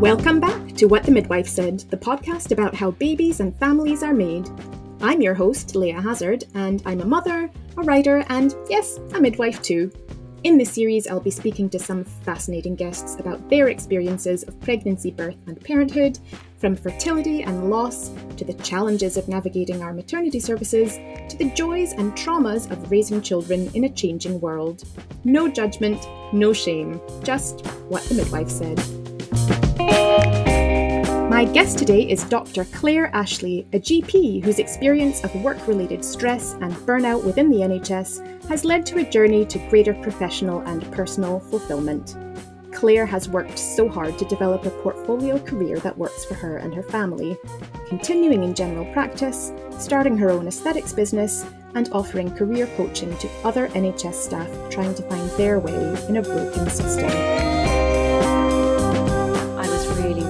Welcome back to What the Midwife Said, the podcast about how babies and families are made. I'm your host, Leah Hazard, and I'm a mother, a writer, and yes, a midwife too. In this series, I'll be speaking to some fascinating guests about their experiences of pregnancy, birth, and parenthood, from fertility and loss to the challenges of navigating our maternity services to the joys and traumas of raising children in a changing world. No judgment, no shame, just what the midwife said. My guest today is Dr. Claire Ashley, a GP whose experience of work related stress and burnout within the NHS has led to a journey to greater professional and personal fulfillment. Claire has worked so hard to develop a portfolio career that works for her and her family, continuing in general practice, starting her own aesthetics business, and offering career coaching to other NHS staff trying to find their way in a broken system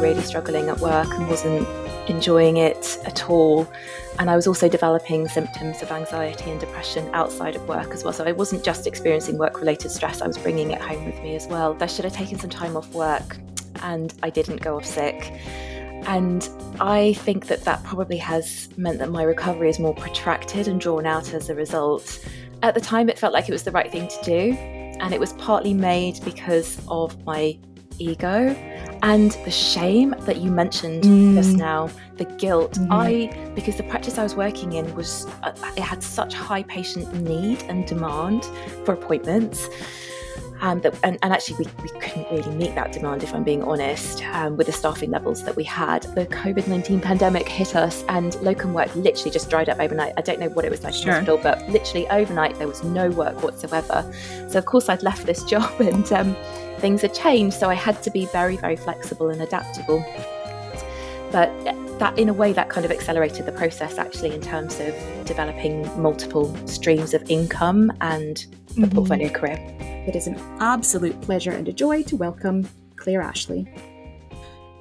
really struggling at work and wasn't enjoying it at all. And I was also developing symptoms of anxiety and depression outside of work as well. So I wasn't just experiencing work related stress, I was bringing it home with me as well. I should have taken some time off work and I didn't go off sick. And I think that that probably has meant that my recovery is more protracted and drawn out as a result. At the time, it felt like it was the right thing to do. And it was partly made because of my ego and the shame that you mentioned mm. just now the guilt mm. i because the practice i was working in was uh, it had such high patient need and demand for appointments um, that, and, and, actually, we, we couldn't really meet that demand, if I'm being honest, um, with the staffing levels that we had. The COVID 19 pandemic hit us, and locum work literally just dried up overnight. I don't know what it was like sure. in hospital, but literally overnight, there was no work whatsoever. So, of course, I'd left this job, and um, things had changed. So, I had to be very, very flexible and adaptable. But that, in a way, that kind of accelerated the process actually in terms of developing multiple streams of income and a mm-hmm. portfolio career. It is an absolute pleasure and a joy to welcome Claire Ashley.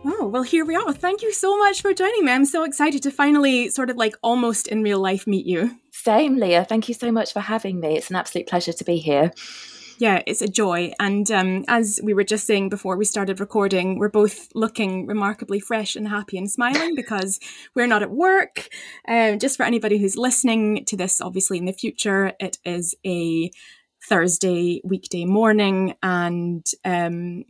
Oh, well, here we are. Thank you so much for joining me. I'm so excited to finally, sort of like almost in real life, meet you. Same, Leah. Thank you so much for having me. It's an absolute pleasure to be here. Yeah, it's a joy. And um, as we were just saying before we started recording, we're both looking remarkably fresh and happy and smiling because we're not at work. Um, just for anybody who's listening to this, obviously in the future, it is a Thursday weekday morning, and um,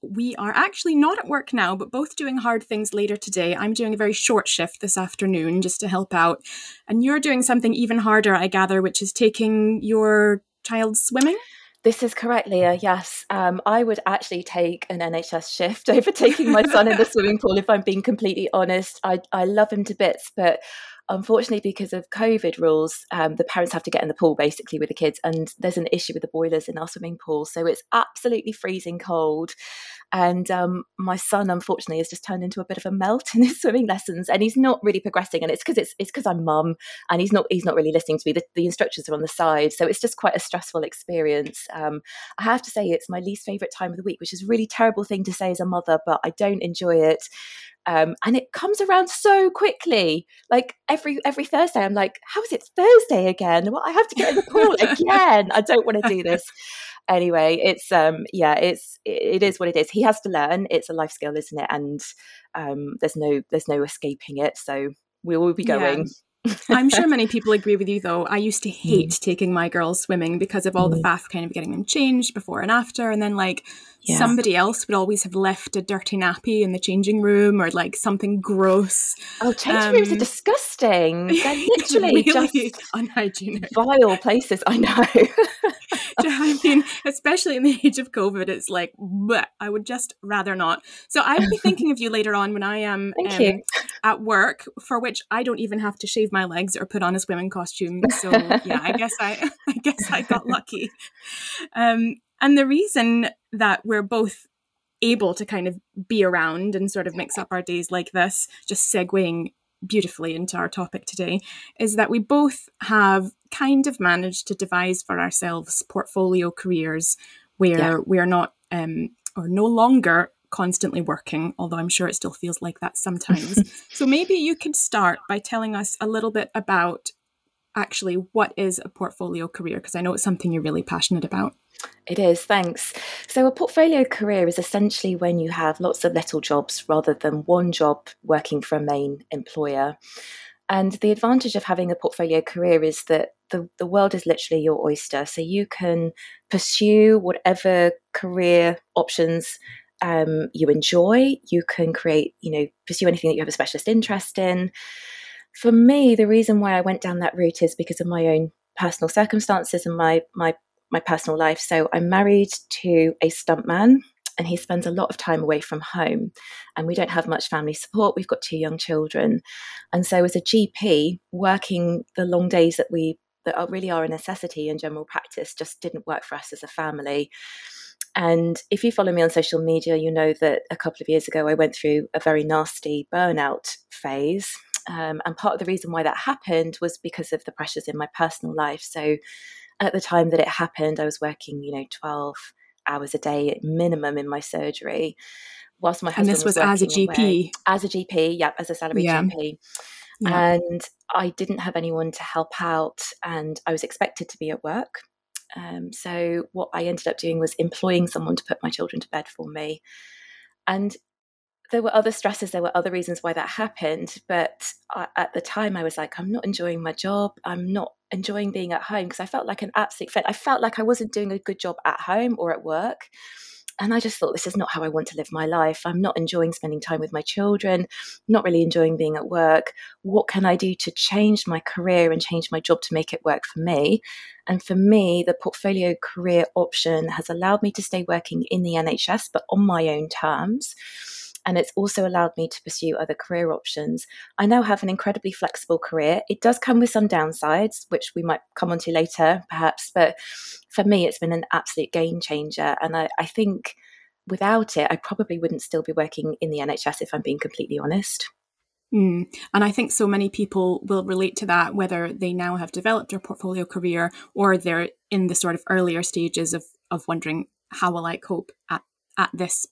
we are actually not at work now, but both doing hard things later today. I'm doing a very short shift this afternoon just to help out. And you're doing something even harder, I gather, which is taking your child swimming? This is correct, Leah. Yes, um, I would actually take an NHS shift over taking my son in the swimming pool. If I'm being completely honest, I I love him to bits, but unfortunately, because of COVID rules, um, the parents have to get in the pool basically with the kids, and there's an issue with the boilers in our swimming pool, so it's absolutely freezing cold. And um, my son, unfortunately, has just turned into a bit of a melt in his swimming lessons, and he's not really progressing. And it's because it's it's because I'm mum, and he's not he's not really listening to me. The, the, instructors are on the side, so it's just quite a stressful experience. Um, I have to say, it's my least favourite time of the week, which is a really terrible thing to say as a mother, but I don't enjoy it. Um, and it comes around so quickly. Like every every Thursday, I'm like, "How is it Thursday again? Well, I have to get in the pool again. I don't want to do this." Anyway, it's um, yeah, it's it is what it is. He has to learn. It's a life skill, isn't it? And um, there's no there's no escaping it. So we will be going. Yeah. I'm sure many people agree with you, though. I used to hate mm. taking my girls swimming because of all mm. the faff kind of getting them changed before and after. And then, like, yeah. somebody else would always have left a dirty nappy in the changing room or like something gross. Oh, changing um, rooms are um, disgusting. They're literally really just unhygienic, vile places. I know. I mean, especially in the age of COVID, it's like bleh, I would just rather not. So I will be thinking of you later on when I am um, at work, for which I don't even have to shave my legs or put on a swimming costume. So yeah, I guess I, I guess I got lucky. Um, and the reason that we're both able to kind of be around and sort of mix up our days like this, just segueing beautifully into our topic today, is that we both have kind of managed to devise for ourselves portfolio careers where yeah. we're not um, or no longer constantly working, although I'm sure it still feels like that sometimes. so maybe you could start by telling us a little bit about actually what is a portfolio career because I know it's something you're really passionate about. It is, thanks. So, a portfolio career is essentially when you have lots of little jobs rather than one job working for a main employer. And the advantage of having a portfolio career is that the, the world is literally your oyster. So, you can pursue whatever career options um, you enjoy. You can create, you know, pursue anything that you have a specialist interest in. For me, the reason why I went down that route is because of my own personal circumstances and my my my personal life. So I'm married to a stuntman and he spends a lot of time away from home and we don't have much family support. We've got two young children. And so as a gp working the long days that we that are really are a necessity in general practice just didn't work for us as a family. And if you follow me on social media you know that a couple of years ago i went through a very nasty burnout phase um, and part of the reason why that happened was because of the pressures in my personal life so at the time that it happened, I was working, you know, 12 hours a day minimum in my surgery. Whilst my husband and this was, was as a GP, away. as a GP, yeah, as a salary yeah. GP, yeah. and I didn't have anyone to help out, and I was expected to be at work. Um, so what I ended up doing was employing someone to put my children to bed for me, and there were other stresses there were other reasons why that happened but I, at the time i was like i'm not enjoying my job. I'm not enjoying being at home because i felt like an absolute fit i felt like i wasn't doing a good job at home or at work. And i just thought this is not how i want to live my life. I'm not enjoying spending time with my children not really enjoying being at work. What can i do to change my career and change my job to make it work for me? And for me the portfolio career option has allowed me to stay working in the nhs but on my own terms and it's also allowed me to pursue other career options. I now have an incredibly flexible career. It does come with some downsides, which we might come onto later, perhaps, but for me, it's been an absolute game changer. And I, I think without it, I probably wouldn't still be working in the NHS if I'm being completely honest. Mm. And I think so many people will relate to that, whether they now have developed their portfolio career or they're in the sort of earlier stages of, of wondering how will I cope at, at this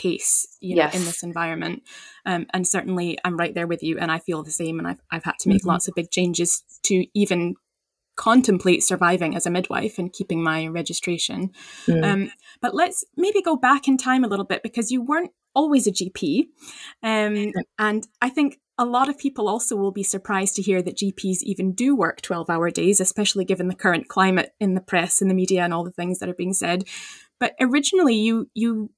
pace you know yes. in this environment um, and certainly i'm right there with you and i feel the same and i've, I've had to make mm-hmm. lots of big changes to even contemplate surviving as a midwife and keeping my registration mm. um, but let's maybe go back in time a little bit because you weren't always a gp um, and i think a lot of people also will be surprised to hear that GPs even do work 12 hour days, especially given the current climate in the press and the media and all the things that are being said. But originally, you you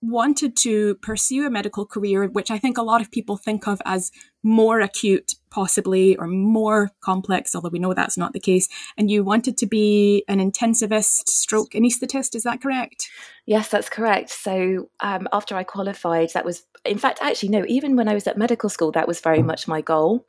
wanted to pursue a medical career, which I think a lot of people think of as more acute, possibly, or more complex, although we know that's not the case. And you wanted to be an intensivist stroke anaesthetist, is that correct? Yes, that's correct. So um, after I qualified, that was, in fact, actually, no, even when I was at medical school, that was very much my goal.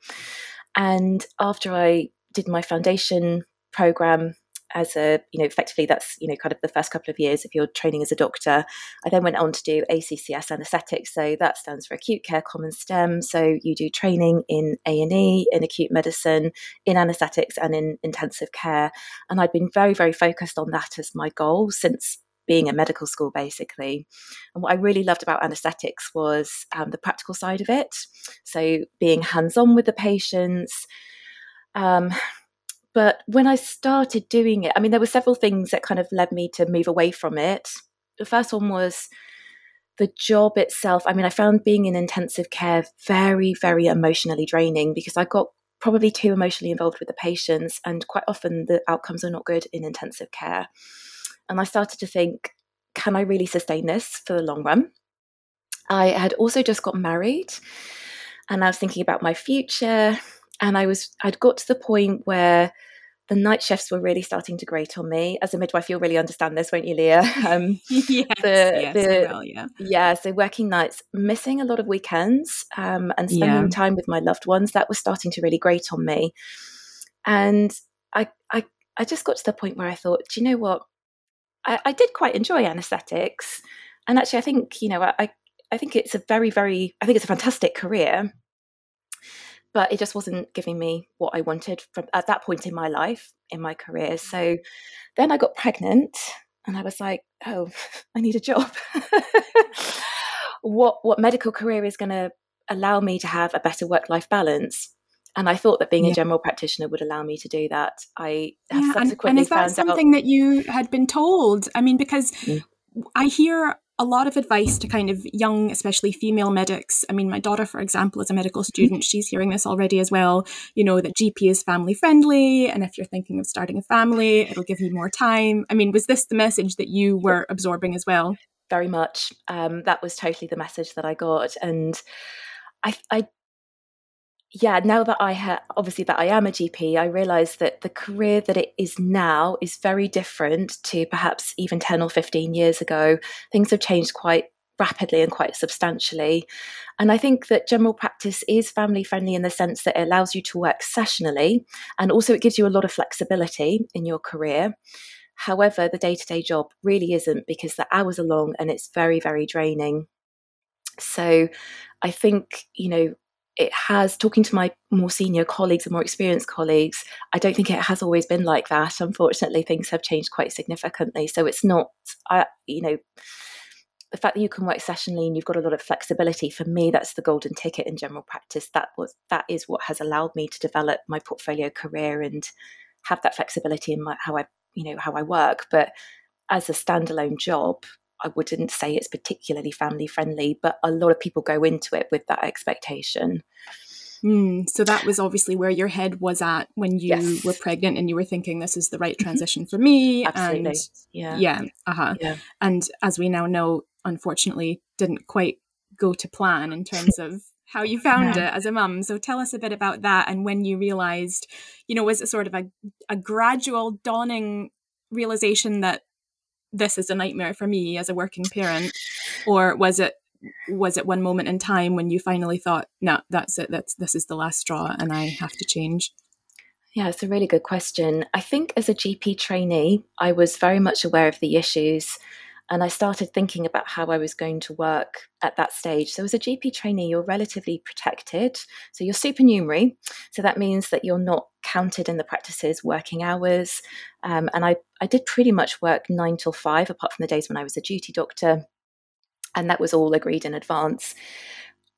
And after I did my foundation program as a you know effectively that's you know kind of the first couple of years if you're training as a doctor. I then went on to do accs anesthetics so that stands for acute care common stem. So you do training in a&e in acute medicine in anesthetics and in intensive care. And i'd been very very focused on that as my goal since being at medical school basically. And what i really loved about anesthetics was um, the practical side of it. So being hands-on with the patients um, but when I started doing it, I mean, there were several things that kind of led me to move away from it. The first one was the job itself. I mean, I found being in intensive care very, very emotionally draining because I got probably too emotionally involved with the patients, and quite often the outcomes are not good in intensive care. And I started to think, can I really sustain this for the long run? I had also just got married and I was thinking about my future and I was I'd got to the point where the night shifts were really starting to grate on me. As a midwife, you'll really understand this, won't you, Leah? Um, yes, the, yes, the, will, yeah. Yeah, so working nights, missing a lot of weekends um, and spending yeah. time with my loved ones, that was starting to really grate on me. And I, I, I just got to the point where I thought, do you know what? I, I did quite enjoy anesthetics. And actually, I think, you know, I, I think it's a very, very, I think it's a fantastic career but it just wasn't giving me what I wanted from at that point in my life, in my career. Mm. So then I got pregnant and I was like, oh, I need a job. what what medical career is going to allow me to have a better work life balance? and I thought that being yeah. a general practitioner would allow me to do that. I have yeah, subsequently and, and is that something out... that you had been told? I mean, because mm. I hear a lot of advice to kind of young, especially female medics. I mean, my daughter, for example, is a medical student. She's hearing this already as well. You know, that GP is family friendly. And if you're thinking of starting a family, it'll give you more time. I mean, was this the message that you were absorbing as well? Very much. Um, that was totally the message that I got. And I, I yeah, now that I have obviously that I am a GP, I realize that the career that it is now is very different to perhaps even 10 or 15 years ago. Things have changed quite rapidly and quite substantially. And I think that general practice is family friendly in the sense that it allows you to work sessionally and also it gives you a lot of flexibility in your career. However, the day to day job really isn't because the hours are long and it's very, very draining. So I think, you know, it has talking to my more senior colleagues and more experienced colleagues i don't think it has always been like that. Unfortunately things have changed quite significantly. So it's not i you know the fact that you can work sessionally and you've got a lot of flexibility for me that's the golden ticket in general practice. That was that is what has allowed me to develop my portfolio career and have that flexibility in my, how i you know how i work. But as a standalone job I wouldn't say it's particularly family friendly, but a lot of people go into it with that expectation. Mm, so that was obviously where your head was at when you yes. were pregnant and you were thinking this is the right mm-hmm. transition for me. Absolutely. And yeah. Yeah. Uh-huh. Yeah. And as we now know, unfortunately didn't quite go to plan in terms of how you found yeah. it as a mum. So tell us a bit about that and when you realized, you know, was it sort of a, a gradual dawning realization that this is a nightmare for me as a working parent? Or was it was it one moment in time when you finally thought no that's it that's this is the last straw and i have to change? Yeah it's a really good question. I think as a gp trainee i was very much aware of the issues and I started thinking about how I was going to work at that stage. So, as a GP trainee, you're relatively protected. So, you're supernumerary. So, that means that you're not counted in the practice's working hours. Um, and I, I did pretty much work nine till five, apart from the days when I was a duty doctor. And that was all agreed in advance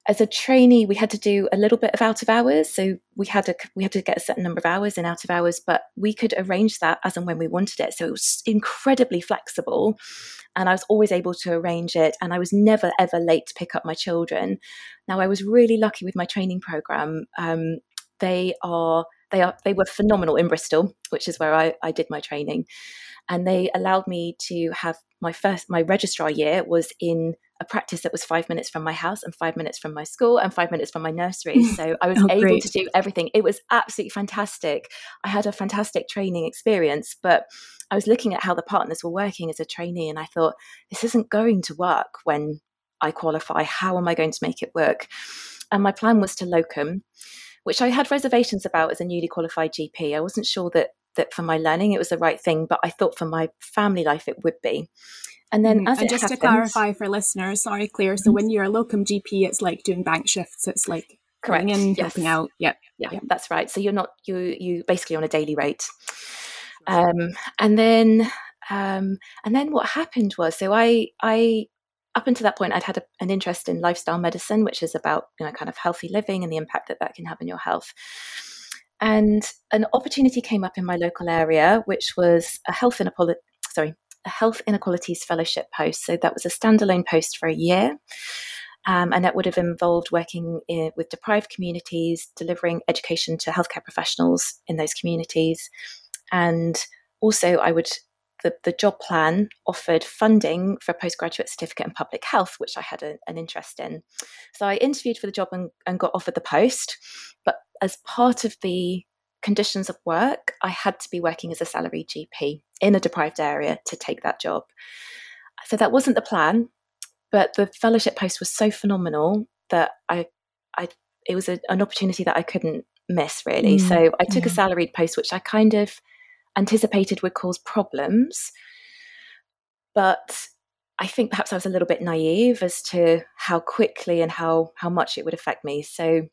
as a trainee we had to do a little bit of out of hours. So we had to we had to get a certain number of hours in out of hours but we could arrange that as and when we wanted it. So it was incredibly flexible and i was always able to arrange it and i was never ever late to pick up my children. Now i was really lucky with my training program. Um, they are they are they were phenomenal in bristol which is where I, I did my training. And they allowed me to have my first my registrar year was in a practice that was five minutes from my house and five minutes from my school and five minutes from my nursery. So I was oh, able great. to do everything. It was absolutely fantastic. I had a fantastic training experience, but I was looking at how the partners were working as a trainee and I thought, this isn't going to work when I qualify. How am I going to make it work? And my plan was to locum, which I had reservations about as a newly qualified GP. I wasn't sure that that for my learning it was the right thing, but I thought for my family life it would be. And then, mm-hmm. as and just happens, to clarify for listeners, sorry, Claire. So mm-hmm. when you're a locum GP, it's like doing bank shifts. It's like correct in, yes. helping out. Yep. Yeah, yeah, that's right. So you're not you you basically on a daily rate. Um, and then um, and then what happened was so I I up until that point I'd had a, an interest in lifestyle medicine, which is about you know kind of healthy living and the impact that that can have on your health. And an opportunity came up in my local area, which was a health inequality, sorry, a health inequalities fellowship post. So that was a standalone post for a year. Um, and that would have involved working in, with deprived communities, delivering education to healthcare professionals in those communities. And also, I would the, the job plan offered funding for a postgraduate certificate in public health, which I had a, an interest in. So I interviewed for the job and, and got offered the post. But as part of the conditions of work, I had to be working as a salaried GP in a deprived area to take that job. So that wasn't the plan, but the fellowship post was so phenomenal that I, I it was a, an opportunity that I couldn't miss really. Mm, so I took yeah. a salaried post, which I kind of anticipated would cause problems, but I think perhaps I was a little bit naive as to how quickly and how how much it would affect me. So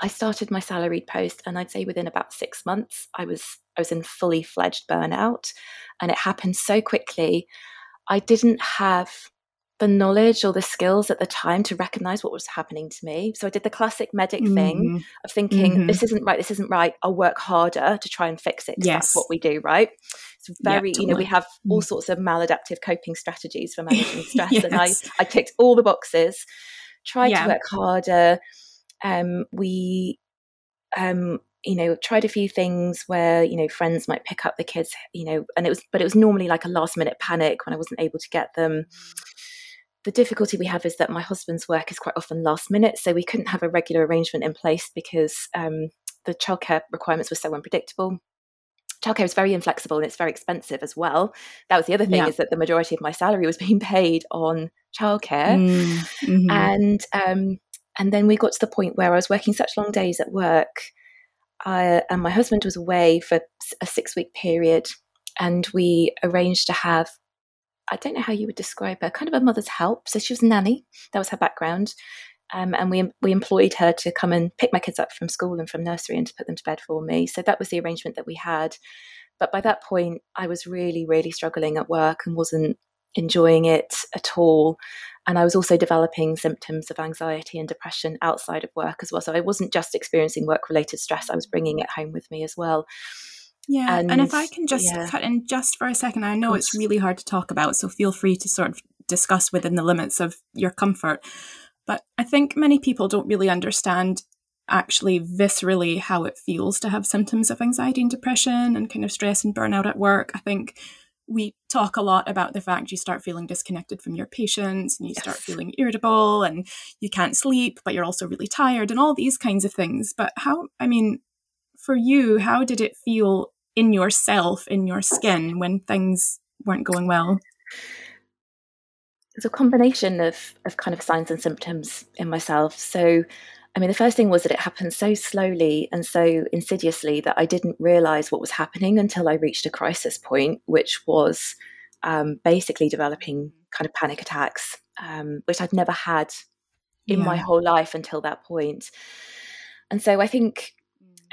I started my salaried post, and I'd say within about six months, I was I was in fully fledged burnout, and it happened so quickly. I didn't have the knowledge or the skills at the time to recognize what was happening to me. So I did the classic medic mm-hmm. thing of thinking, mm-hmm. this isn't right, this isn't right. I'll work harder to try and fix it. Yes. That's what we do, right? It's very, totally. you know, we have all mm. sorts of maladaptive coping strategies for managing stress. yes. And I, I ticked all the boxes, tried yeah. to work harder. Um, we um, you know tried a few things where you know friends might pick up the kids you know and it was but it was normally like a last minute panic when i wasn't able to get them the difficulty we have is that my husband's work is quite often last minute so we couldn't have a regular arrangement in place because um, the childcare requirements were so unpredictable childcare is very inflexible and it's very expensive as well that was the other thing yeah. is that the majority of my salary was being paid on childcare mm, mm-hmm. and um, and then we got to the point where i was working such long days at work I, and my husband was away for a six week period, and we arranged to have I don't know how you would describe her, kind of a mother's help. So she was a nanny, that was her background. Um, and we we employed her to come and pick my kids up from school and from nursery and to put them to bed for me. So that was the arrangement that we had. But by that point, I was really, really struggling at work and wasn't enjoying it at all and I was also developing symptoms of anxiety and depression outside of work as well. So I wasn't just experiencing work related stress, I was bringing it home with me as well. Yeah, and, and if I can just yeah. cut in just for a second, I know it's really hard to talk about, so feel free to sort of discuss within the limits of your comfort. But I think many people don't really understand actually viscerally how it feels to have symptoms of anxiety and depression and kind of stress and burnout at work. I think we talk a lot about the fact you start feeling disconnected from your patients and you yes. start feeling irritable and you can't sleep, but you're also really tired and all these kinds of things. But how, I mean, for you, how did it feel in yourself, in your skin, when things weren't going well? It's a combination of, of kind of signs and symptoms in myself. So I mean, the first thing was that it happened so slowly and so insidiously that I didn't realize what was happening until I reached a crisis point, which was um, basically developing kind of panic attacks, um, which I'd never had in yeah. my whole life until that point. And so I think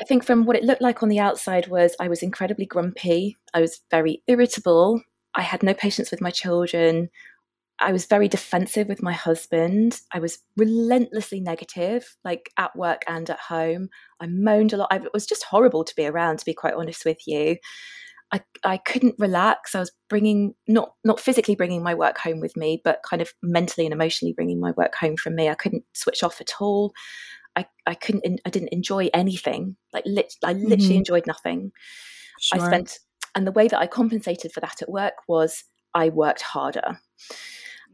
I think from what it looked like on the outside was I was incredibly grumpy. I was very irritable. I had no patience with my children. I was very defensive with my husband. I was relentlessly negative, like at work and at home. I moaned a lot. I, it was just horrible to be around, to be quite honest with you. I, I couldn't relax. I was bringing not not physically bringing my work home with me, but kind of mentally and emotionally bringing my work home from me. I couldn't switch off at all. I, I couldn't. I didn't enjoy anything. Like lit, I literally mm-hmm. enjoyed nothing. Sure. I spent, and the way that I compensated for that at work was I worked harder.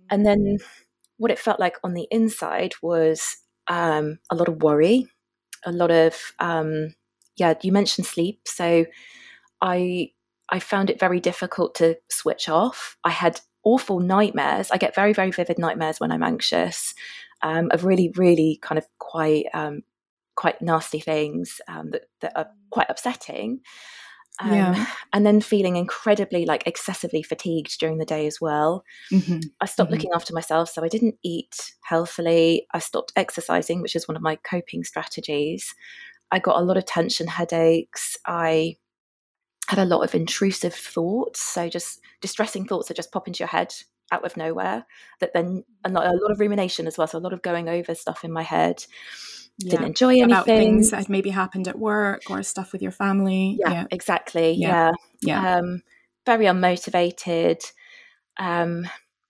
And then what it felt like on the inside was um, a lot of worry, a lot of um, yeah. You mentioned sleep, so I I found it very difficult to switch off. I had awful nightmares. I get very very vivid nightmares when I'm anxious, um, of really really kind of quite um, quite nasty things um, that that are quite upsetting. Um, yeah. and then feeling incredibly like excessively fatigued during the day as well. Mm-hmm. I stopped mm-hmm. looking after myself, so I didn't eat healthily. I stopped exercising, which is one of my coping strategies. I got a lot of tension headaches. I had a lot of intrusive thoughts, so just distressing thoughts that just pop into your head out of nowhere. That then a lot, a lot of rumination as well, so a lot of going over stuff in my head yeah. didn't enjoy anything. About things that had maybe happened at work or stuff with your family. Yeah, yeah. exactly. Yeah. Yeah. yeah. Um, very unmotivated. Um,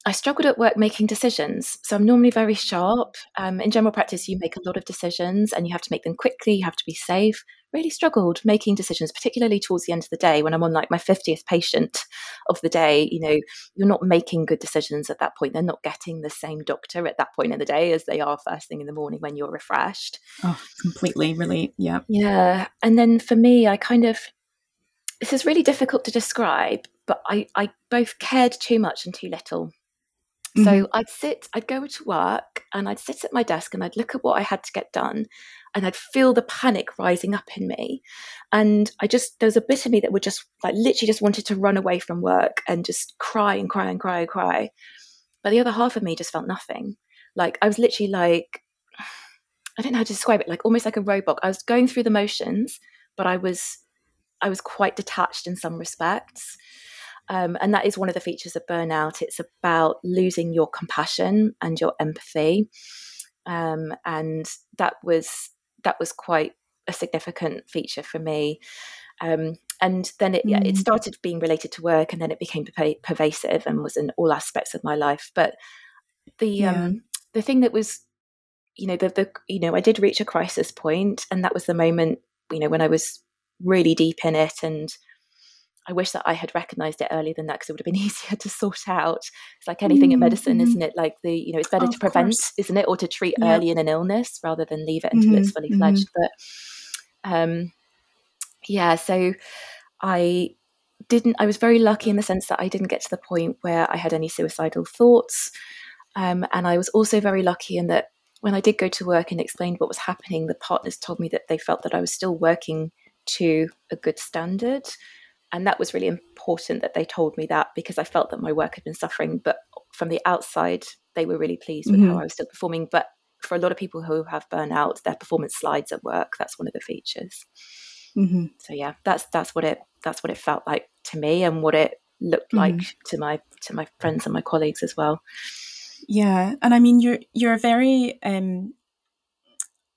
I struggled at work making decisions. So I'm normally very sharp. Um, in general practice, you make a lot of decisions and you have to make them quickly, you have to be safe. Really struggled making decisions, particularly towards the end of the day when I'm on like my 50th patient of the day. You know, you're not making good decisions at that point. They're not getting the same doctor at that point in the day as they are first thing in the morning when you're refreshed. Oh, completely relate. Yeah. Yeah. And then for me, I kind of, this is really difficult to describe, but I, I both cared too much and too little so mm-hmm. I'd sit, I'd go to work and I'd sit at my desk and I'd look at what I had to get done and I'd feel the panic rising up in me. And I just, there was a bit of me that would just like literally just wanted to run away from work and just cry and cry and cry and cry. But the other half of me just felt nothing. Like I was literally like, I don't know how to describe it, like almost like a robot. I was going through the motions, but I was, I was quite detached in some respects. Um, and that is one of the features of burnout. It's about losing your compassion and your empathy. Um, and that was that was quite a significant feature for me. Um, and then it, yeah, it mm. started being related to work, and then it became pervasive and was in all aspects of my life. But the yeah. um, the thing that was, you know, the the you know, I did reach a crisis point, and that was the moment, you know, when I was really deep in it, and I wish that I had recognized it earlier than that because it would have been easier to sort out. It's like anything mm-hmm. in medicine, isn't it? Like the, you know, it's better to prevent, course. isn't it? Or to treat yeah. early in an illness rather than leave it until mm-hmm. it's fully fledged. Mm-hmm. But um, yeah, so I didn't, I was very lucky in the sense that I didn't get to the point where I had any suicidal thoughts. Um, and I was also very lucky in that when I did go to work and explained what was happening, the partners told me that they felt that I was still working to a good standard. And that was really important that they told me that because I felt that my work had been suffering. But from the outside, they were really pleased with mm-hmm. how I was still performing. But for a lot of people who have burnout, their performance slides at work. That's one of the features. Mm-hmm. So yeah, that's that's what it that's what it felt like to me, and what it looked mm-hmm. like to my to my friends and my colleagues as well. Yeah, and I mean you're you're a very um,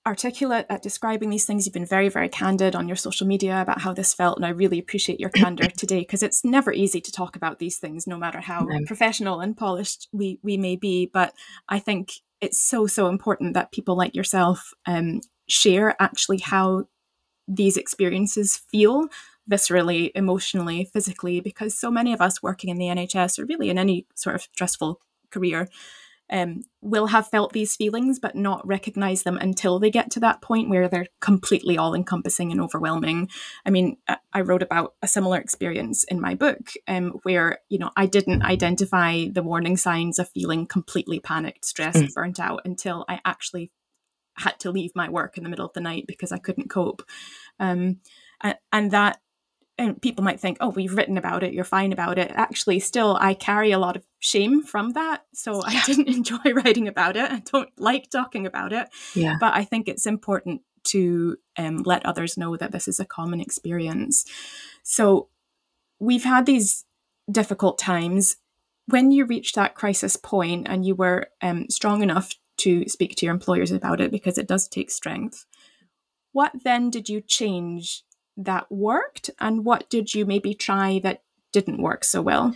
articulate at describing these things. You've been very very candid on your social media about how this felt, and I really appreciate your candor today because it's never easy to talk about these things, no matter how professional and polished we we may be. But I think it's so so important that people like yourself um, share actually how these experiences feel viscerally, emotionally, physically, because so many of us working in the NHS or really in any sort of stressful career um, will have felt these feelings but not recognize them until they get to that point where they're completely all encompassing and overwhelming. I mean, I wrote about a similar experience in my book um, where, you know, I didn't identify the warning signs of feeling completely panicked, stressed, mm. burnt out until I actually had to leave my work in the middle of the night because I couldn't cope. Um, and, and that and people might think, oh, we've written about it, you're fine about it. Actually, still, I carry a lot of shame from that. So yeah. I didn't enjoy writing about it. I don't like talking about it. Yeah. But I think it's important to um, let others know that this is a common experience. So we've had these difficult times. When you reached that crisis point and you were um, strong enough to speak to your employers about it because it does take strength. What then did you change that worked, and what did you maybe try that didn't work so well?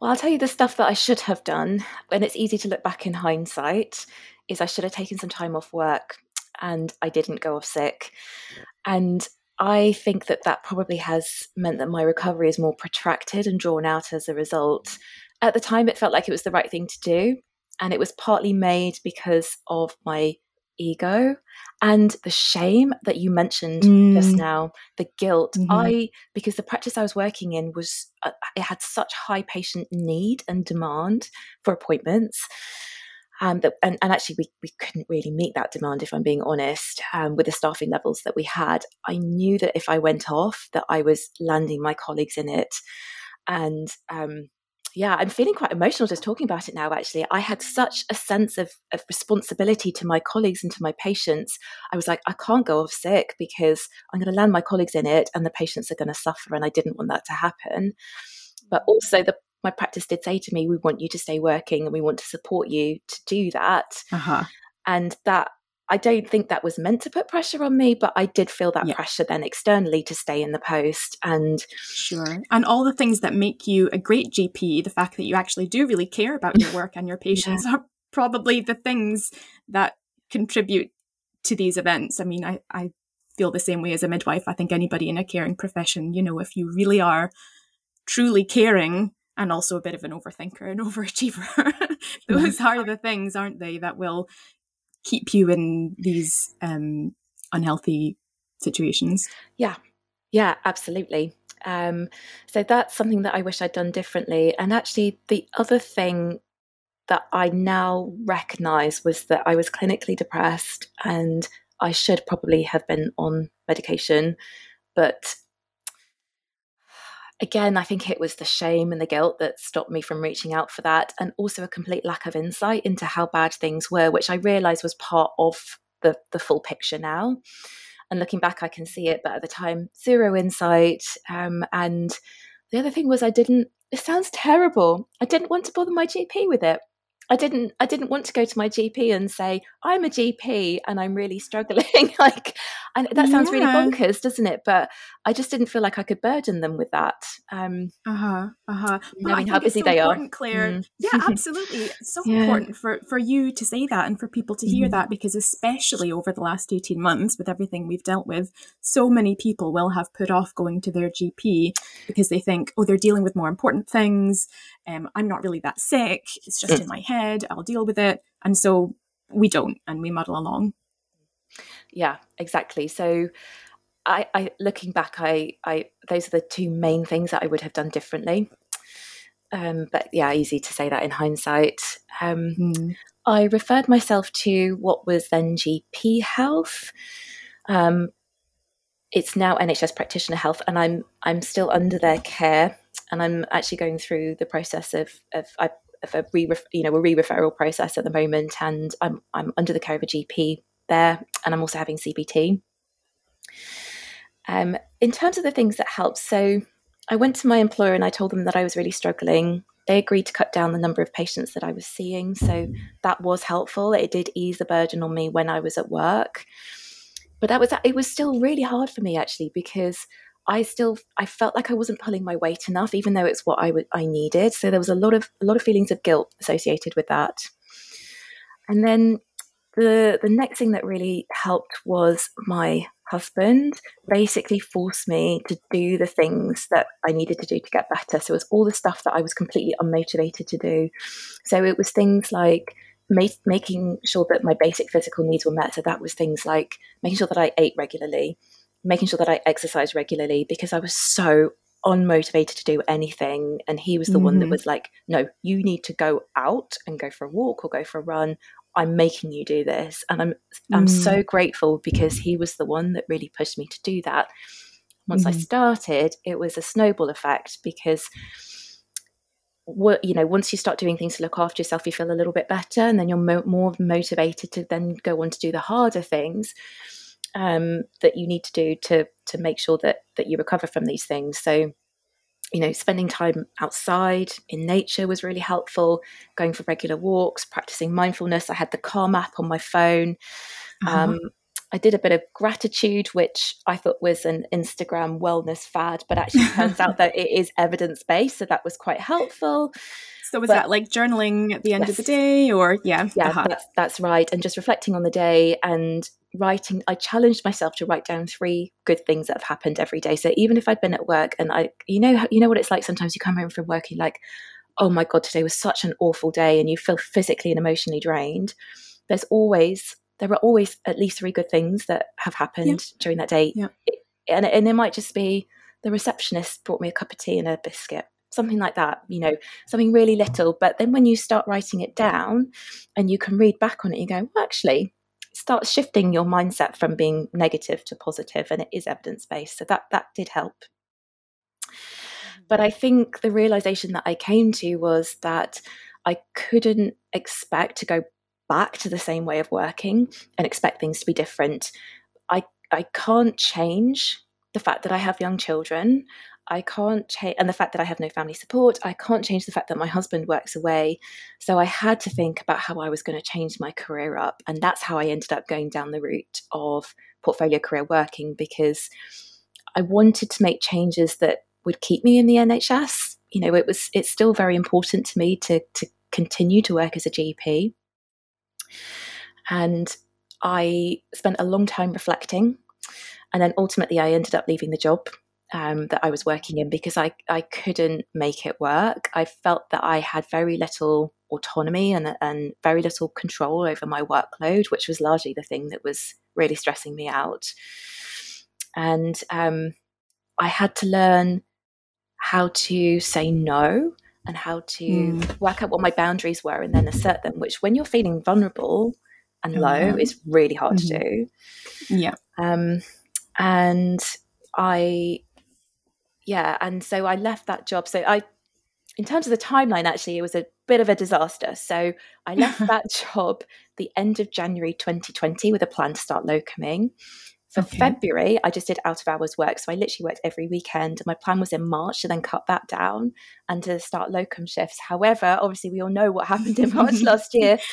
Well, I'll tell you the stuff that I should have done, and it's easy to look back in hindsight, is I should have taken some time off work and I didn't go off sick. And I think that that probably has meant that my recovery is more protracted and drawn out as a result. At the time, it felt like it was the right thing to do and it was partly made because of my ego and the shame that you mentioned mm. just now the guilt mm-hmm. i because the practice i was working in was uh, it had such high patient need and demand for appointments um, that, and, and, actually we, we couldn't really meet that demand if i'm being honest um, with the staffing levels that we had i knew that if i went off that i was landing my colleagues in it and um, yeah, I'm feeling quite emotional just talking about it now, actually. I had such a sense of, of responsibility to my colleagues and to my patients. I was like, I can't go off sick because I'm going to land my colleagues in it and the patients are going to suffer. And I didn't want that to happen. But also, the my practice did say to me, we want you to stay working and we want to support you to do that. Uh-huh. And that I don't think that was meant to put pressure on me, but I did feel that yeah. pressure then externally to stay in the post. And sure. And all the things that make you a great GP, the fact that you actually do really care about your work and your patients yeah. are probably the things that contribute to these events. I mean, I, I feel the same way as a midwife. I think anybody in a caring profession, you know, if you really are truly caring and also a bit of an overthinker and overachiever, those are the things, aren't they, that will keep you in these um, unhealthy situations. Yeah, yeah, absolutely. Um, so that's something that I wish I'd done differently. And actually, the other thing that I now recognize was that I was clinically depressed and I should probably have been on medication, but again, I think it was the shame and the guilt that stopped me from reaching out for that, and also a complete lack of insight into how bad things were, which I realized was part of the, the full picture now. And looking back, I can see it, but at the time, zero insight. Um, and the other thing was, I didn't it sounds terrible. I didn't want to bother my GP with it. I didn't I didn't want to go to my GP and say I'm a GP and I'm really struggling like and that sounds yeah. really bonkers doesn't it but I just didn't feel like I could burden them with that um uh-huh uh-huh knowing how busy so they are Claire mm. yeah absolutely it's so yeah. important for for you to say that and for people to hear mm. that because especially over the last 18 months with everything we've dealt with so many people will have put off going to their GP because they think oh they're dealing with more important things um, I'm not really that sick it's just mm. in my head head, I'll deal with it. And so we don't and we muddle along. Yeah, exactly. So I, I looking back, I, I those are the two main things that I would have done differently. Um, but yeah, easy to say that in hindsight. Um, mm. I referred myself to what was then GP Health. Um, it's now NHS Practitioner Health, and I'm I'm still under their care, and I'm actually going through the process of of I of a re you know a re-referral process at the moment, and I'm I'm under the care of a GP there, and I'm also having CBT. Um, in terms of the things that helped, so I went to my employer and I told them that I was really struggling. They agreed to cut down the number of patients that I was seeing, so that was helpful. It did ease the burden on me when I was at work, but that was it was still really hard for me actually because I still I felt like I wasn't pulling my weight enough, even though it's what I I needed. So there was a lot of a lot of feelings of guilt associated with that. And then the the next thing that really helped was my husband basically forced me to do the things that I needed to do to get better. So it was all the stuff that I was completely unmotivated to do. So it was things like making sure that my basic physical needs were met. So that was things like making sure that I ate regularly, making sure that I exercise regularly because I was so unmotivated to do anything. And he was the mm-hmm. one that mm-hmm. was like, no, you need to go out and go for a walk or go for a run. I'm making you do this. And I'm I'm mm. so grateful because he was the one that really pushed me to do that. Once mm. I mm-hmm. started, it was a snowball effect because what you know once you start doing things to look after yourself you feel a little bit better and then you're mo- more motivated to then go on to do the harder things um, that you need to do to to make sure that that you recover from these things. So, you know, spending time outside in nature was really helpful. Going for regular walks, practicing mindfulness. I had the Calm app on my phone. Uh-huh. Um, I did a bit of gratitude, which I thought was an Instagram wellness fad, but actually turns out that it is evidence based. So that was quite helpful. So was but, that like journaling at the end yes. of the day or yeah? Yeah, uh-huh. that's, that's right. And just reflecting on the day and writing i challenged myself to write down three good things that have happened every day so even if i'd been at work and i you know you know what it's like sometimes you come home from work and like oh my god today was such an awful day and you feel physically and emotionally drained there's always there are always at least three good things that have happened yeah. during that day. Yeah. and, and it might just be the receptionist brought me a cup of tea and a biscuit something like that you know something really little. But then when you start writing it down and you can read back on it you go well actually starts shifting your mindset from being negative to positive and it is evidence based so that that did help. Mm-hmm. But i think the realization that i came to was that i couldn't expect to go back to the same way of working and expect things to be different i i can't change the fact that i have young children I can't change, and the fact that I have no family support, I can't change the fact that my husband works away. So I had to think about how I was going to change my career up. And that's how I ended up going down the route of portfolio career working because I wanted to make changes that would keep me in the NHS. You know, it was it's still very important to me to to continue to work as a GP. And I spent a long time reflecting. And then ultimately I ended up leaving the job um, that I was working in because I, I couldn't make it work. I felt that I had very little autonomy and, and very little control over my workload, which was largely the thing that was really stressing me out. And um, I had to learn how to say no and how to mm. work out what my boundaries were and then assert them, which when you're feeling vulnerable and oh, low yeah. is really hard mm-hmm. to do. Yeah. Um, and I yeah, and so I left that job. So I, in terms of the timeline, actually, it was a bit of a disaster. So I left that job the end of January 2020 with a plan to start locuming. For okay. February, I just did out of hours work. So I literally worked every weekend. My plan was in March to then cut that down and to start locum shifts. However, obviously, we all know what happened in March last year.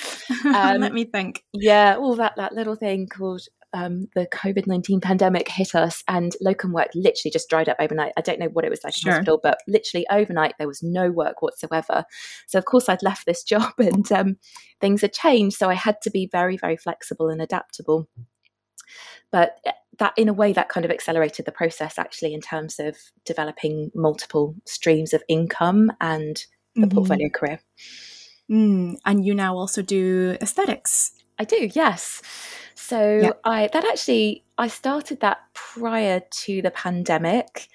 Um, Let me think. Yeah, all that, that little thing called um, the COVID 19 pandemic hit us and locum work literally just dried up overnight. I don't know what it was like sure. in hospital, but literally overnight there was no work whatsoever. So, of course, I'd left this job and um, things had changed. So, I had to be very, very flexible and adaptable but eh, that in a way that kind of accelerated the process actually in terms of developing multiple streams of income and the mm-hmm. portfolio career mm, and you now also do aesthetics i do yes so yeah. i that actually i started that prior to the pandemic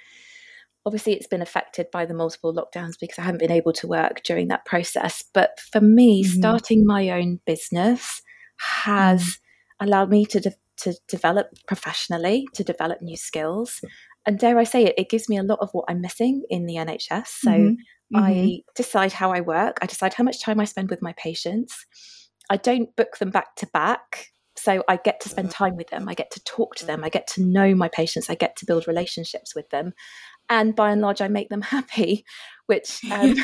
obviously it's been affected by the multiple lockdowns because i haven't been able to work during that process but for me mm-hmm. starting my own business has mm allowed me to de- to develop professionally, to develop new skills. And dare I say it, it gives me a lot of what I'm missing in the NHS. So mm-hmm. I mm-hmm. decide how I work, I decide how much time I spend with my patients. I don't book them back to back. So I get to spend time with them. I get to talk to them. I get to know my patients. I get to build relationships with them. And by and large, I make them happy, which, um,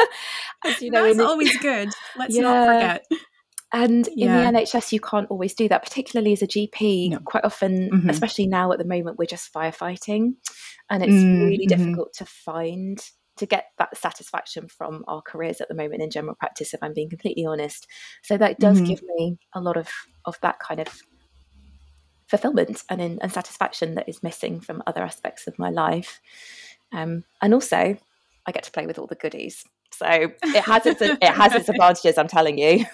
as you know, that's always good. Let's yeah, not forget. And yeah. in the NHS, you can't always do that, particularly as a GP. No. Quite often, mm-hmm. especially now at the moment, we're just firefighting. And it's mm-hmm. really difficult to find, to get that satisfaction from our careers at the moment in general practice, if I'm being completely honest. So that does mm-hmm. give me a lot of, of that kind of fulfillment and, in, and satisfaction that is missing from other aspects of my life. Um, and also, I get to play with all the goodies. So it has its it has its advantages. I'm telling you.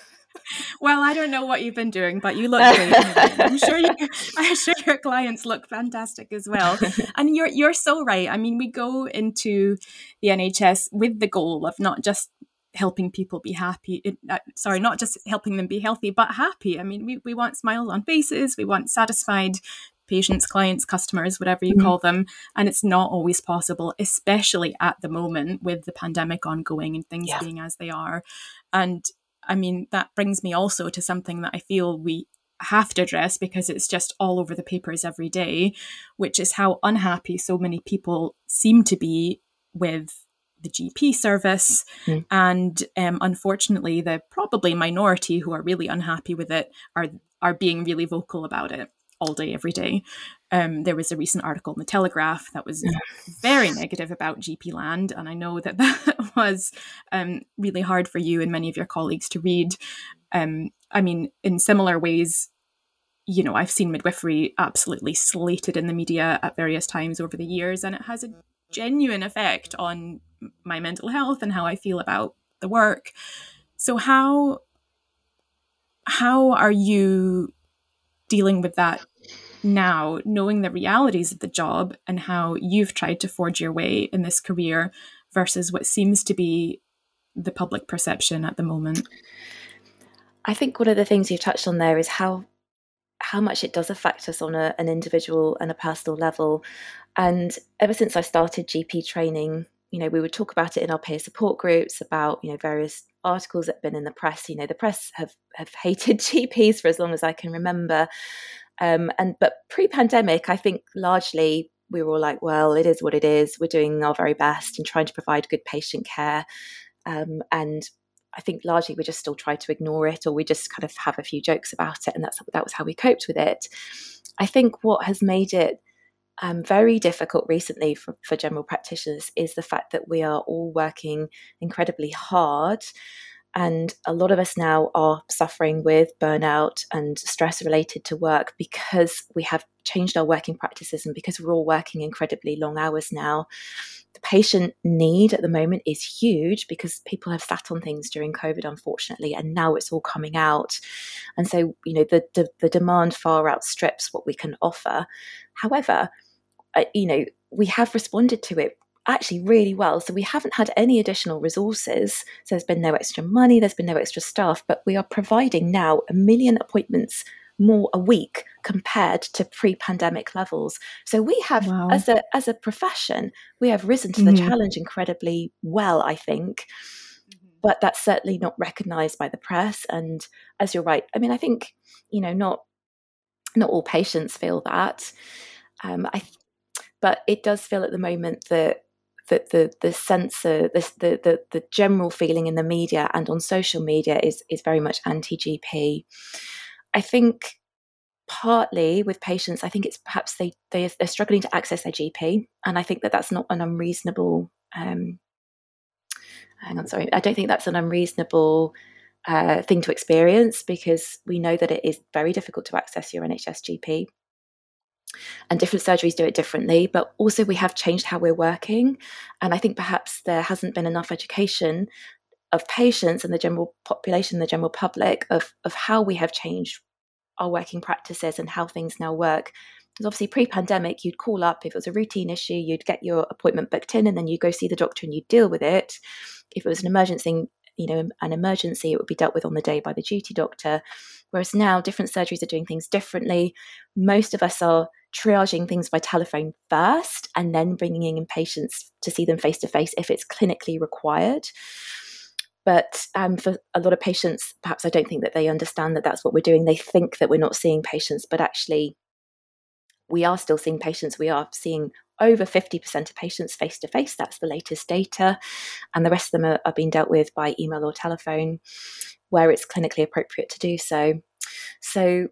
Well, I don't know what you've been doing, but you look great. I'm sure you, I'm sure your clients look fantastic as well. And you're you're so right. I mean, we go into the NHS with the goal of not just helping people be happy uh, sorry not just helping them be healthy but happy i mean we, we want smiles on faces we want satisfied patients clients customers whatever you mm-hmm. call them and it's not always possible especially at the moment with the pandemic ongoing and things yeah. being as they are and I mean, that brings me also to something that I feel we have to address because it's just all over the papers every day, which is how unhappy so many people seem to be with the GP service. Mm. And um, unfortunately, the probably minority who are really unhappy with it are are being really vocal about it all day, every day. Um, there was a recent article in the Telegraph that was very negative about GP land, and I know that that was um, really hard for you and many of your colleagues to read. Um, I mean, in similar ways, you know, I've seen midwifery absolutely slated in the media at various times over the years, and it has a genuine effect on my mental health and how I feel about the work. So how how are you dealing with that now, knowing the realities of the job and how you've tried to forge your way in this career versus what seems to be the public perception at the moment? I think one of the things you've touched on there is how how much it does affect us on a, an individual and a personal level. And ever since I started GP training, you know, we would talk about it in our peer support groups about, you know, various articles that have been in the press. You know, the press have have hated GPs for as long as I can remember. Um, and but pre-pandemic, I think largely we were all like, well, it is what it is. We're doing our very best and trying to provide good patient care. Um, and I think largely we just still try to ignore it, or we just kind of have a few jokes about it, and that's that was how we coped with it. I think what has made it um, very difficult recently for, for general practitioners is the fact that we are all working incredibly hard. And a lot of us now are suffering with burnout and stress related to work because we have changed our working practices and because we're all working incredibly long hours now. The patient need at the moment is huge because people have sat on things during COVID, unfortunately, and now it's all coming out. And so, you know, the, the, the demand far outstrips what we can offer. However, uh, you know, we have responded to it actually really well. So we haven't had any additional resources. So there's been no extra money, there's been no extra staff, but we are providing now a million appointments more a week compared to pre-pandemic levels. So we have wow. as a as a profession, we have risen to mm-hmm. the challenge incredibly well, I think. Mm-hmm. But that's certainly not recognized by the press and as you're right, I mean I think, you know, not Not all patients feel that. Um, I, but it does feel at the moment that that the the censor the, the the the general feeling in the media and on social media is is very much anti GP. I think partly with patients, I think it's perhaps they, they they're struggling to access their GP, and I think that that's not an unreasonable. Um, hang on, sorry, I don't think that's an unreasonable uh, thing to experience because we know that it is very difficult to access your NHS GP. And different surgeries do it differently, but also we have changed how we're working. And I think perhaps there hasn't been enough education of patients and the general population, the general public, of, of how we have changed our working practices and how things now work. Because obviously, pre pandemic, you'd call up if it was a routine issue, you'd get your appointment booked in, and then you go see the doctor and you deal with it. If it was an emergency, you know, an emergency, it would be dealt with on the day by the duty doctor. Whereas now, different surgeries are doing things differently. Most of us are triaging things by telephone first and then bringing in patients to see them face to face if it's clinically required. But um, for a lot of patients, perhaps I don't think that they understand that that's what we're doing. They think that we're not seeing patients, but actually, we are still seeing patients. We are seeing over 50% of patients face to face. That's the latest data. And the rest of them are, are, being dealt with by email or telephone where it's clinically appropriate to do so. So,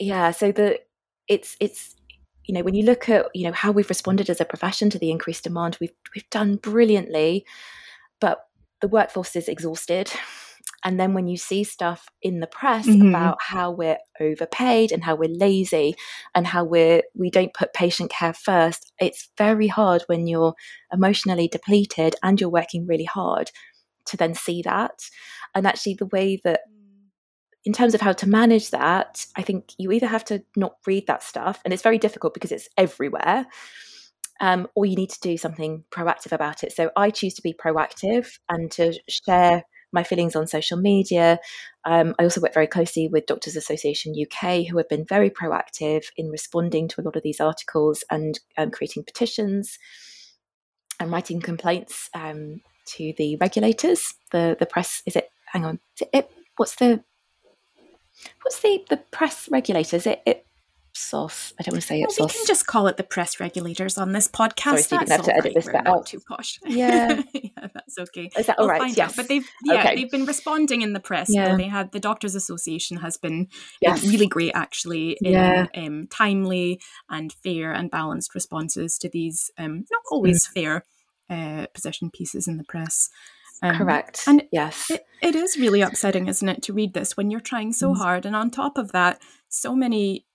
yeah, so the it's, it's, you know, when you look at, you know, how we've responded as a profession to the increased demand, we've, we've done brilliantly. But the workforce is exhausted. And then when you see stuff in the press mm-hmm. about how we're overpaid and how we're lazy and how we're we don't put patient care first, it's very hard when you're emotionally depleted and you're working really hard to then see that. And actually the way that. In terms of how to manage that, I think you either have to not read that stuff, and it's very difficult because it's everywhere um, or you need to do something proactive about it. So I choose to be proactive and to share my feelings on social media. Um, I also work very closely with Doctors Association UK, who have been very proactive in responding to a lot of these articles and um, creating petitions and writing complaints um, to the regulators. The the press is it? Hang on, it, it what's the what's the the press regulators? It, it Ipsos. I don't want to say well, Ipsos. We can just call it the press regulators on this podcast. Sorry, that's have to edit this bit out. Too posh. Yeah. yeah, that's okay. Is that all we'll right? Yes. Out. But they've yeah okay. they've been responding in the press. Yeah. They had the Doctors Association has been yes. really great actually in yeah. um, timely and fair and balanced responses to these um, not always mm. fair uh, position pieces in the press. Um, Correct. And yes, it, it is really upsetting, isn't it, to read this when you're trying so mm. hard, and on top of that, so many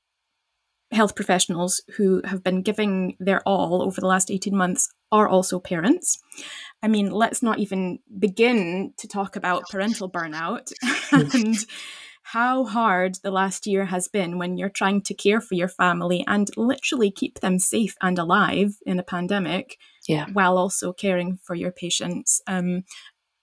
health professionals who have been giving their all over the last 18 months are also parents. I mean, let's not even begin to talk about parental burnout and how hard the last year has been when you're trying to care for your family and literally keep them safe and alive in a pandemic yeah. while also caring for your patients. Um,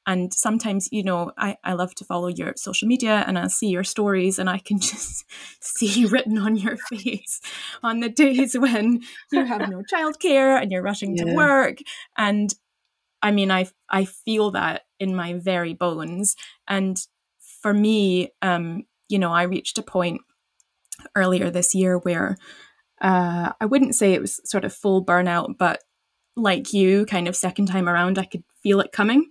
and sometimes you know I, I love to follow your social media and i see your stories and i can just see written on your face on the days when you have no childcare and you're rushing yeah. to work and i mean i i feel that in my very bones and for me um you know i reached a point earlier this year where uh, I wouldn't say it was sort of full burnout, but like you, kind of second time around, I could feel it coming.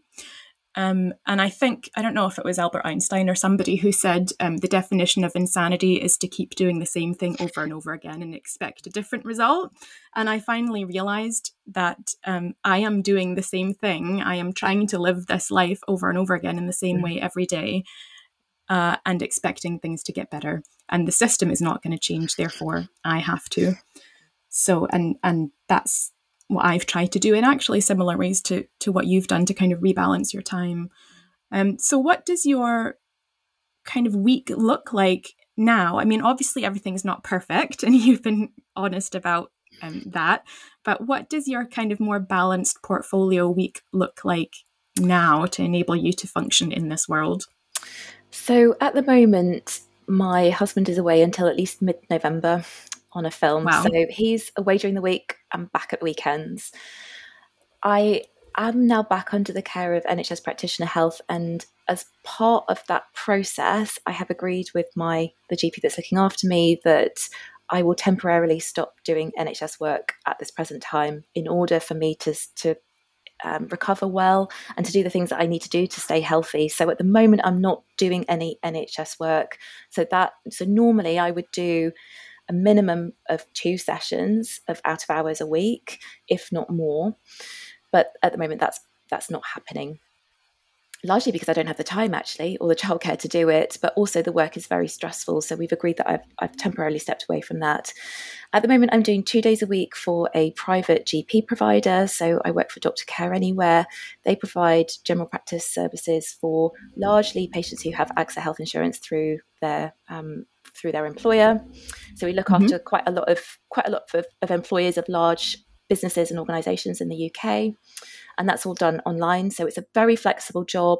Um, and I think, I don't know if it was Albert Einstein or somebody who said um, the definition of insanity is to keep doing the same thing over and over again and expect a different result. And I finally realized that um, I am doing the same thing. I am trying to live this life over and over again in the same mm. way every day uh, and expecting things to get better. And the system is not going to change, therefore, I have to. So, and and that's what I've tried to do in actually similar ways to to what you've done to kind of rebalance your time. Um, so what does your kind of week look like now? I mean, obviously everything's not perfect, and you've been honest about um, that. But what does your kind of more balanced portfolio week look like now to enable you to function in this world? So at the moment, my husband is away until at least mid November on a film. Wow. So he's away during the week and back at the weekends. I I'm now back under the care of NHS Practitioner Health, and as part of that process, I have agreed with my the GP that's looking after me that I will temporarily stop doing NHS work at this present time in order for me to to um, recover well and to do the things that I need to do to stay healthy. So at the moment, I'm not doing any NHS work. So that so normally I would do a minimum of two sessions of out of hours a week, if not more. But at the moment, that's that's not happening largely because I don't have the time actually or the childcare to do it, but also the work is very stressful. So we've agreed that I've, I've temporarily stepped away from that. At the moment, I'm doing two days a week for a private GP provider. So I work for Doctor Care Anywhere. They provide general practice services for largely patients who have AXA health insurance through their um, through their employer. So we look mm-hmm. after quite a lot of quite a lot of, of employers of large businesses and organisations in the UK and that's all done online. So it's a very flexible job.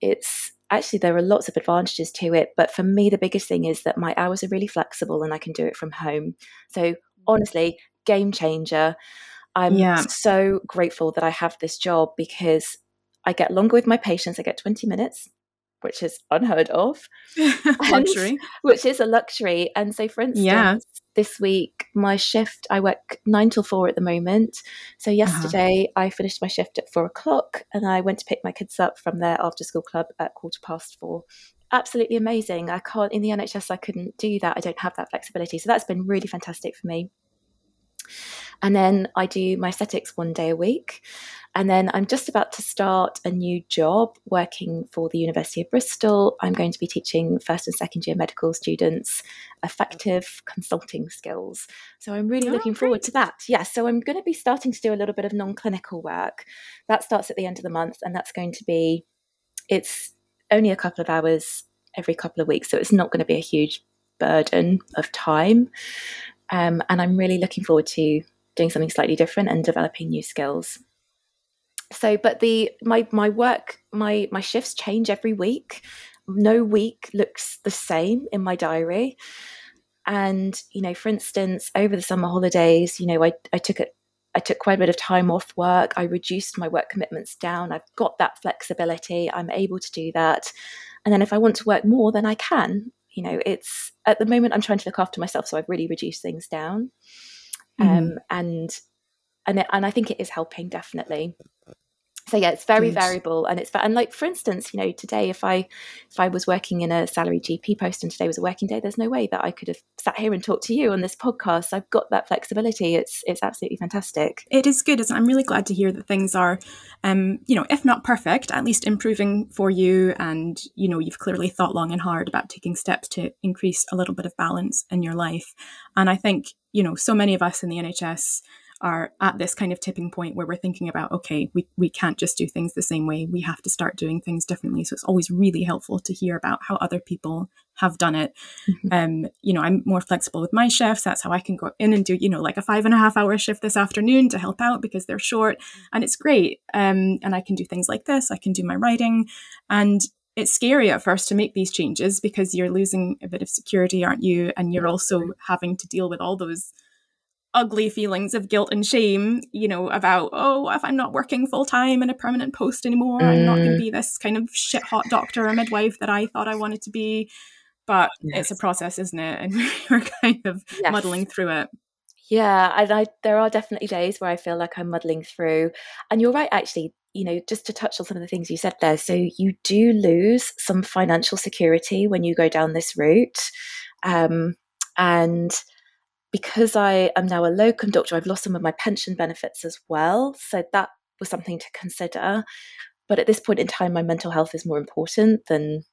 It's actually there are lots of advantages to it, but for me, the biggest thing is that my hours are really flexible and I can do it from home. So honestly, game changer. I'm yeah. so grateful that I have this job because I get longer with my patients. I get 20 minutes which is unheard of. luxury. And, which is a luxury. And so, for instance, yeah. this week, my shift, I work nine till four at the moment. So, uh-huh. yesterday, uh-huh. I finished my shift at four o'clock and I went to pick my kids up from their after school club at quarter past four. Absolutely amazing. I can't, in the NHS, I couldn't do that. I don't have that flexibility. So, that's been really fantastic for me. And then I do my aesthetics one day a week. And then I'm just about to start a new job working for the University of Bristol. I'm going to be teaching first and second year medical students effective consulting skills. So I'm really oh, looking great. forward to that. Yes, yeah, so I'm going to be starting to do a little bit of non clinical work. That starts at the end of the month, and that's going to be, it's only a couple of hours every couple of weeks. So it's not going to be a huge burden of time. Um, and I'm really looking forward to doing something slightly different and developing new skills. So, but the my my work my my shifts change every week. No week looks the same in my diary. And you know, for instance, over the summer holidays, you know, I I took it I took quite a bit of time off work. I reduced my work commitments down. I've got that flexibility. I'm able to do that. And then if I want to work more, then I can you know it's at the moment i'm trying to look after myself so i've really reduced things down mm. um, and and it, and i think it is helping definitely so yeah it's very Good. variable and it's and like for instance you know today if i if i was working in a salary gp post and today was a working day there's no way that i could have sat here and talked to you on this podcast. I've got that flexibility. It's it's absolutely fantastic. It is good i'm really glad to hear that things are um you know if not perfect at least improving for you. And you know you've clearly thought long and hard about taking steps to increase a little bit of balance in your life. And i think you know so many of us in the nhs are at this kind of tipping point where we're thinking about okay we, we can't just do things the same way. We have to start doing things differently. So it's always really helpful to hear about how other people have done it. Mm-hmm. um you know i'm more flexible with my shifts. That's how i can go in and do you know like a five and a half hour shift this afternoon to help out because they're short and it's great. Um and i can do things like this. I can do my writing. And it's scary at first to make these changes because you're losing a bit of security aren't you? And you're also having to deal with all those ugly feelings of guilt and shame, you know, about, oh, if I'm not working full time in a permanent post anymore, mm. I'm not going to be this kind of shit hot doctor or midwife that I thought I wanted to be. But yes. it's a process, isn't it? And we're kind of yes. muddling through it. Yeah, and I, there are definitely days where I feel like I'm muddling through. And you're right, actually, you know, just to touch on some of the things you said there. So you do lose some financial security when you go down this route. Um, and because I am now a locum doctor, I've lost some of my pension benefits as well. So that was something to consider. But at this point in time, my mental health is more important than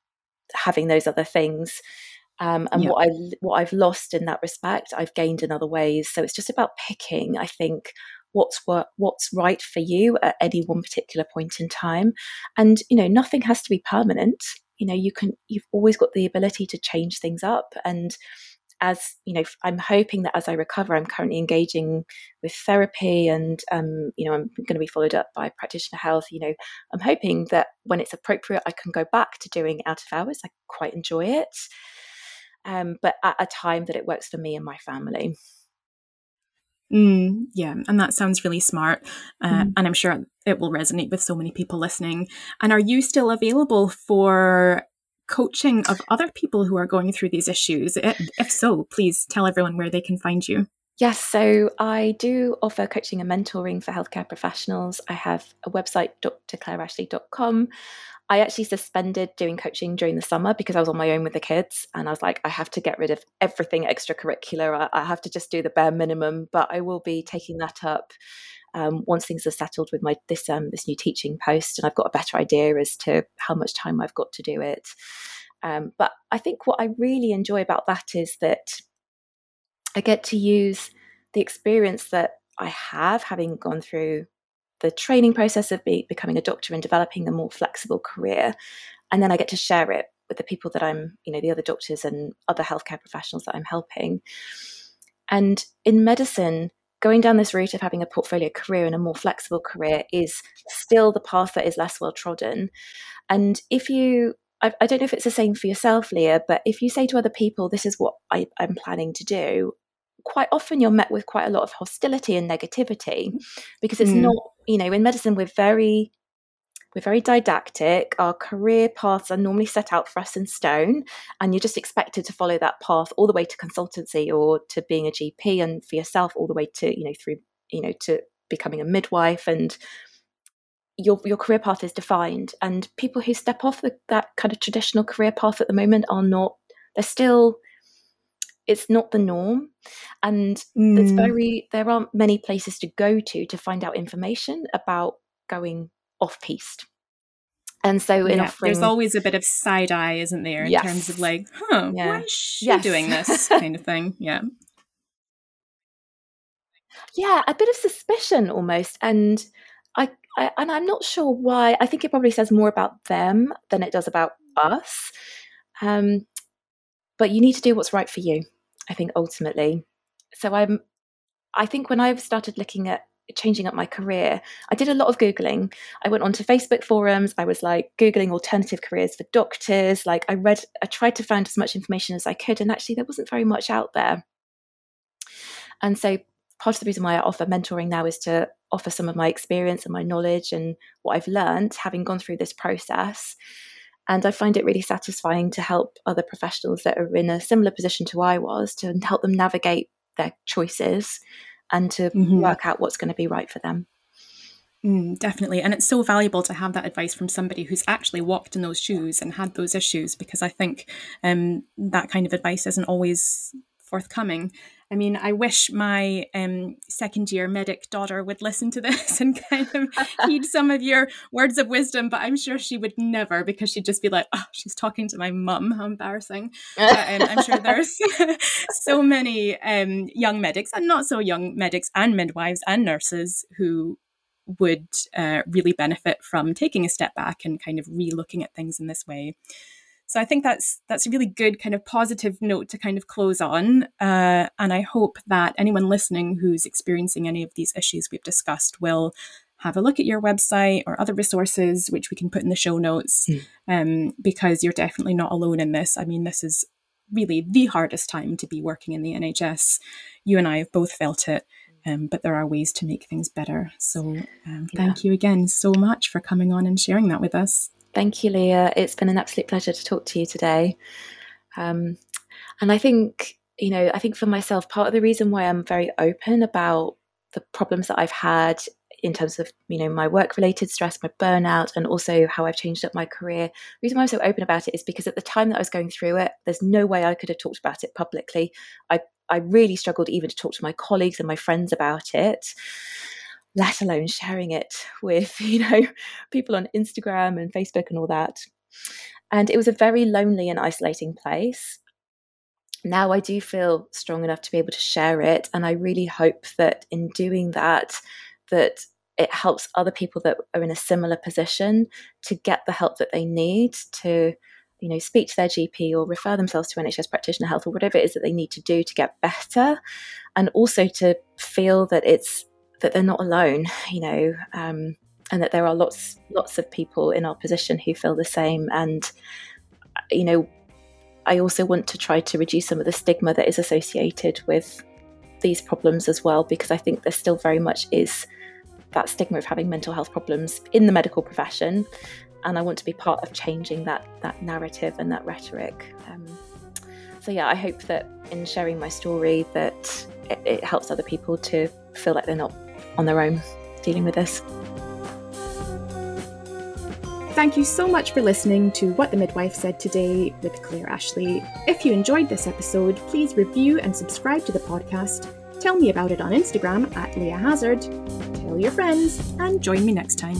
having those other things. Um, and what I what I've lost in that respect, I've gained in other ways. So it's just about picking. I think what's what, what's right for you at any one particular point in time, and you know nothing has to be permanent. You know you can you've always got the ability to change things up and as you know i'm hoping that as i recover i'm currently engaging with therapy and um, you know i'm going to be followed up by practitioner health you know i'm hoping that when it's appropriate i can go back to doing out of hours i quite enjoy it um, but at a time that it works for me and my family Mm, yeah, and that sounds really smart. Uh, mm. And I'm sure it will resonate with so many people listening. And are you still available for coaching of other people who are going through these issues? If so, please tell everyone where they can find you. Yes, so I do offer coaching and mentoring for healthcare professionals. I have a website, drclareashley.com. I actually suspended doing coaching during the summer because I was on my own with the kids. And I was like, I have to get rid of everything extracurricular. I, have to just do the bare minimum. But I will be taking that up um, once things are settled with my this um, this new teaching post, and I've got a better idea as to how much time I've got to do it. Um, but I think what I really enjoy about that is that I get to use the experience that I have, having gone through the training process of be, becoming a doctor and developing a more flexible career, and then I get to share it with the people that I'm, you know, the other doctors and other healthcare professionals that I'm helping. And in medicine, going down this route of having a portfolio career and a more flexible career is still the path that is less well trodden. And if you I, I, don't know if it's the same for yourself, Leah, but if you say to other people, this is what I, I'm planning to do, quite often you're met with quite a lot of hostility and negativity because it's mm. not, you know, in medicine we're very we're very didactic. Our career paths are normally set out for us in stone, and you're just expected to follow that path all the way to consultancy or to being a GP, and for yourself all the way to you know through you know to becoming a midwife and your your career path is defined and people who step off the, that kind of traditional career path at the moment are not they're still it's not the norm and mm. there's very there aren't many places to go to to find out information about going off piste and so in yeah, offering there's always a bit of side eye isn't there in yes. terms of like huh yeah. why is she yes. doing this kind of thing yeah yeah a bit of suspicion almost and I, I and i'm not sure why i think it probably says more about them than it does about us um, but you need to do what's right for you I think ultimately. So I'm I think when I started looking at changing up my career, I did a lot of Googling. I went onto Facebook forums. I was like Googling alternative careers for doctors. Like I read, I tried to find as much information as I could, and actually there wasn't very much out there. And so part of the reason why I offer mentoring now is to offer some of my experience and my knowledge and what I've learned having gone through this process and I find it really satisfying to help other professionals that are in a similar position to I was to help them navigate their choices and to mm-hmm. work out what's going to be right for them. Mm, definitely. And it's so valuable to have that advice from somebody who's actually walked in those shoes and had those issues because I think um, that kind of advice isn't always forthcoming. I mean, I wish my um, second year medic daughter would listen to this and kind of heed some of your words of wisdom, but I'm sure she would never because she'd just be like, oh, she's talking to my mum. How embarrassing. But, um, I'm sure there's so many um, young medics and not so young medics and midwives and nurses who would uh, really benefit from taking a step back and kind of re looking at things in this way. So I think that's that's a really good kind of positive note to kind of close on. Uh, and I hope that anyone listening who's experiencing any of these issues we've discussed will have a look at your website or other resources, which we can put in the show notes, mm. um, because you're definitely not alone in this. I mean, this is really the hardest time to be working in the NHS. You and I have both felt it. Um, but there are ways to make things better. So, um, thank yeah. you again so much for coming on and sharing that with us. Thank you, Leah. It's been an absolute pleasure to talk to you today. Um, and I think, you know, I think for myself, part of the reason why I'm very open about the problems that I've had in terms of, you know, my work related stress, my burnout, and also how I've changed up my career. The reason why I'm so open about it is because at the time that I was going through it, there's no way I could have talked about it publicly. I, I really struggled even to talk to my colleagues and my friends about it let alone sharing it with, you know, people on Instagram and Facebook and all that. And it was a very lonely and isolating place. Now I do feel strong enough to be able to share it. And I really hope that in doing that, that it helps other people that are in a similar position to get the help that they need to you know speak to their gp or refer themselves to nhs practitioner health or whatever it is that they need to do to get better and also to feel that it's that they're not alone, you know, um, and that there are lots lots of people in our position who feel the same. And you know, I also want to try to reduce some of the stigma that is associated with these problems as well, because I think there still very much is that stigma of having mental health problems in the medical profession. And I want to be part of changing that that narrative and that rhetoric. Um, so yeah, I hope that in sharing my story that it, it helps other people to feel like they're not on their own dealing with this. Thank you so much for listening to What the Midwife Said Today with Clare Ashley. If you enjoyed this episode, please review and subscribe to the podcast. Tell me about it on Instagram at Leah Hazard. Tell your friends and join me next time.